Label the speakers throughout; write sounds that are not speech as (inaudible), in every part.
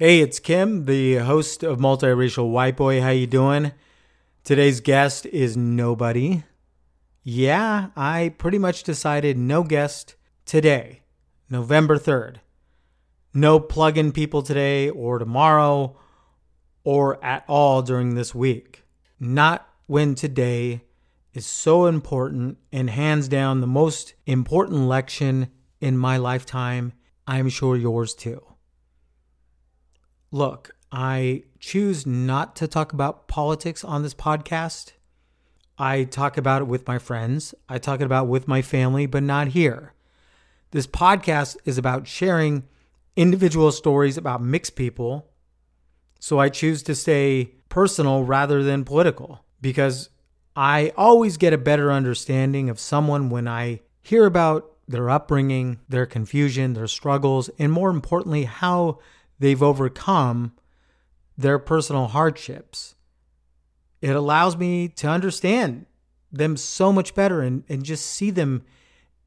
Speaker 1: Hey, it's Kim, the host of Multiracial White Boy. How you doing? Today's guest is nobody. Yeah, I pretty much decided no guest today, November 3rd. No plug-in people today or tomorrow or at all during this week. Not when today is so important and hands down the most important election in my lifetime. I'm sure yours too. Look, I choose not to talk about politics on this podcast. I talk about it with my friends, I talk about it with my family, but not here. This podcast is about sharing individual stories about mixed people. So I choose to stay personal rather than political because I always get a better understanding of someone when I hear about their upbringing, their confusion, their struggles, and more importantly, how they've overcome their personal hardships. It allows me to understand them so much better and, and just see them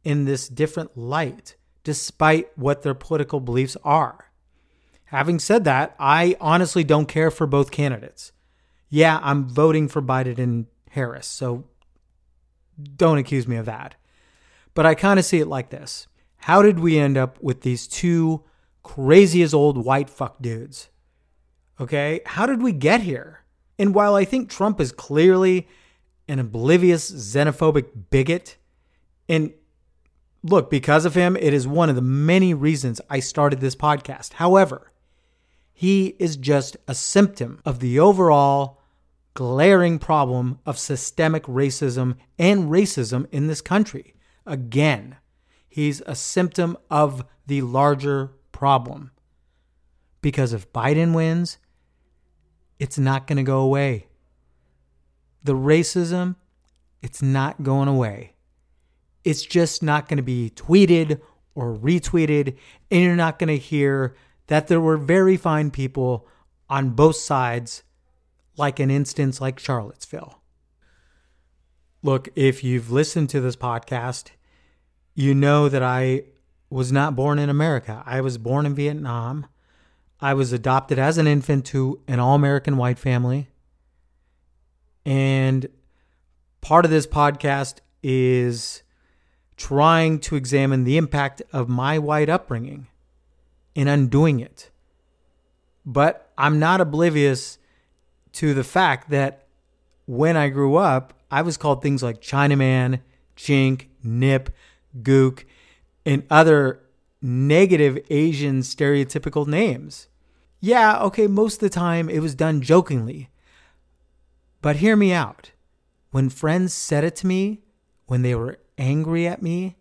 Speaker 1: in this different light, despite what their political beliefs are. Having said that, I honestly don't care for both candidates. Yeah, I'm voting for Biden and Harris, so don't accuse me of that. But I kind of see it like this How did we end up with these two crazy as old white fuck dudes. Okay? How did we get here? And while I think Trump is clearly an oblivious xenophobic bigot, and look, because of him, it is one of the many reasons I started this podcast. However, he is just a symptom of the overall glaring problem of systemic racism and racism in this country. Again, he's a symptom of the larger problem. Because if Biden wins, it's not going to go away. The racism, it's not going away. It's just not going to be tweeted or retweeted, and you're not going to hear that there were very fine people on both sides, like an instance like Charlottesville. Look, if you've listened to this podcast, you know that I was not born in America. I was born in Vietnam. I was adopted as an infant to an all American white family. And part of this podcast is trying to examine the impact of my white upbringing and undoing it. But I'm not oblivious to the fact that when I grew up, I was called things like Chinaman, Chink, Nip, Gook, and other negative Asian stereotypical names. Yeah, okay, most of the time it was done jokingly. But hear me out. When friends said it to me, when they were angry at me,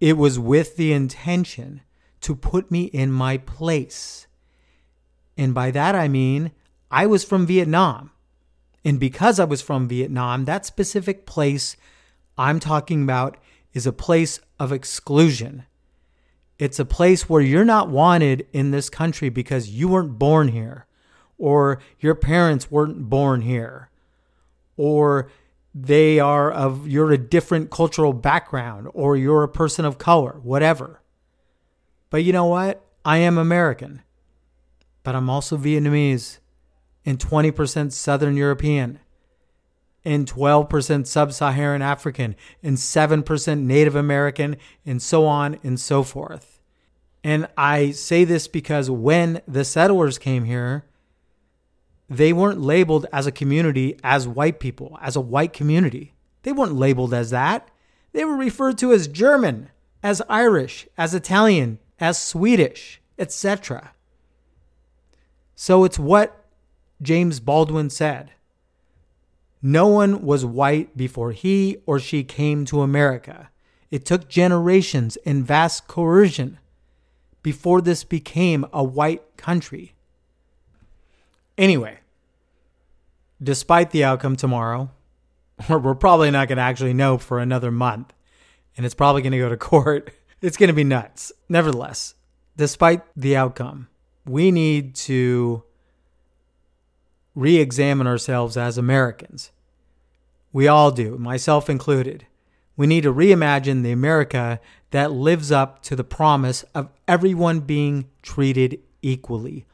Speaker 1: it was with the intention to put me in my place. And by that I mean I was from Vietnam. And because I was from Vietnam, that specific place I'm talking about is a place of exclusion. It's a place where you're not wanted in this country because you weren't born here, or your parents weren't born here, or they are of you're a different cultural background, or you're a person of color, whatever. But you know what? I am American, but I'm also Vietnamese and 20% Southern European and 12% sub Saharan African, and 7% Native American, and so on and so forth. And I say this because when the settlers came here, they weren't labeled as a community as white people, as a white community. They weren't labeled as that. They were referred to as German, as Irish, as Italian, as Swedish, etc. So it's what James Baldwin said. No one was white before he or she came to America. It took generations and vast coercion before this became a white country. Anyway, despite the outcome tomorrow, (laughs) we're probably not going to actually know for another month, and it's probably going to go to (laughs) court. It's going to be nuts. Nevertheless, despite the outcome, we need to re examine ourselves as Americans. We all do, myself included. We need to reimagine the America that lives up to the promise of everyone being treated equally,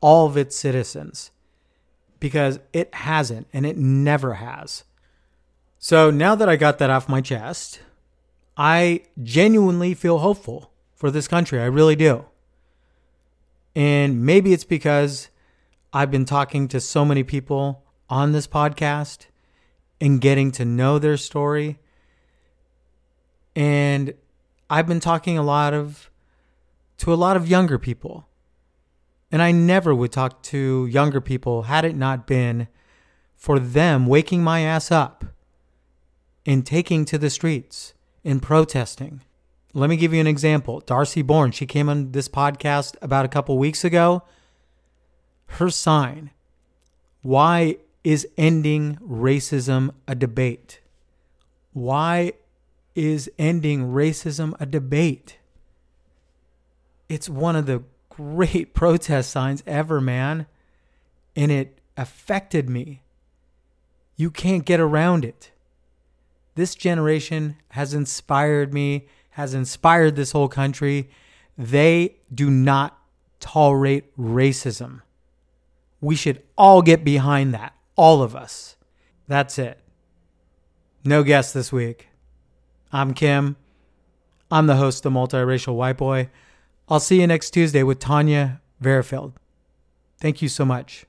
Speaker 1: all of its citizens because it hasn't and it never has. So now that I got that off my chest, I genuinely feel hopeful for this country. I really do. And maybe it's because I've been talking to so many people on this podcast and getting to know their story. And I've been talking a lot of to a lot of younger people. And I never would talk to younger people had it not been for them waking my ass up and taking to the streets and protesting. Let me give you an example. Darcy Bourne, she came on this podcast about a couple weeks ago. Her sign, why is ending racism a debate? Why is ending racism a debate? It's one of the great (laughs) protest signs ever, man. And it affected me. You can't get around it. This generation has inspired me, has inspired this whole country. They do not tolerate racism. We should all get behind that, all of us. That's it. No guest this week. I'm Kim. I'm the host of Multiracial White Boy. I'll see you next Tuesday with Tanya Verifield. Thank you so much.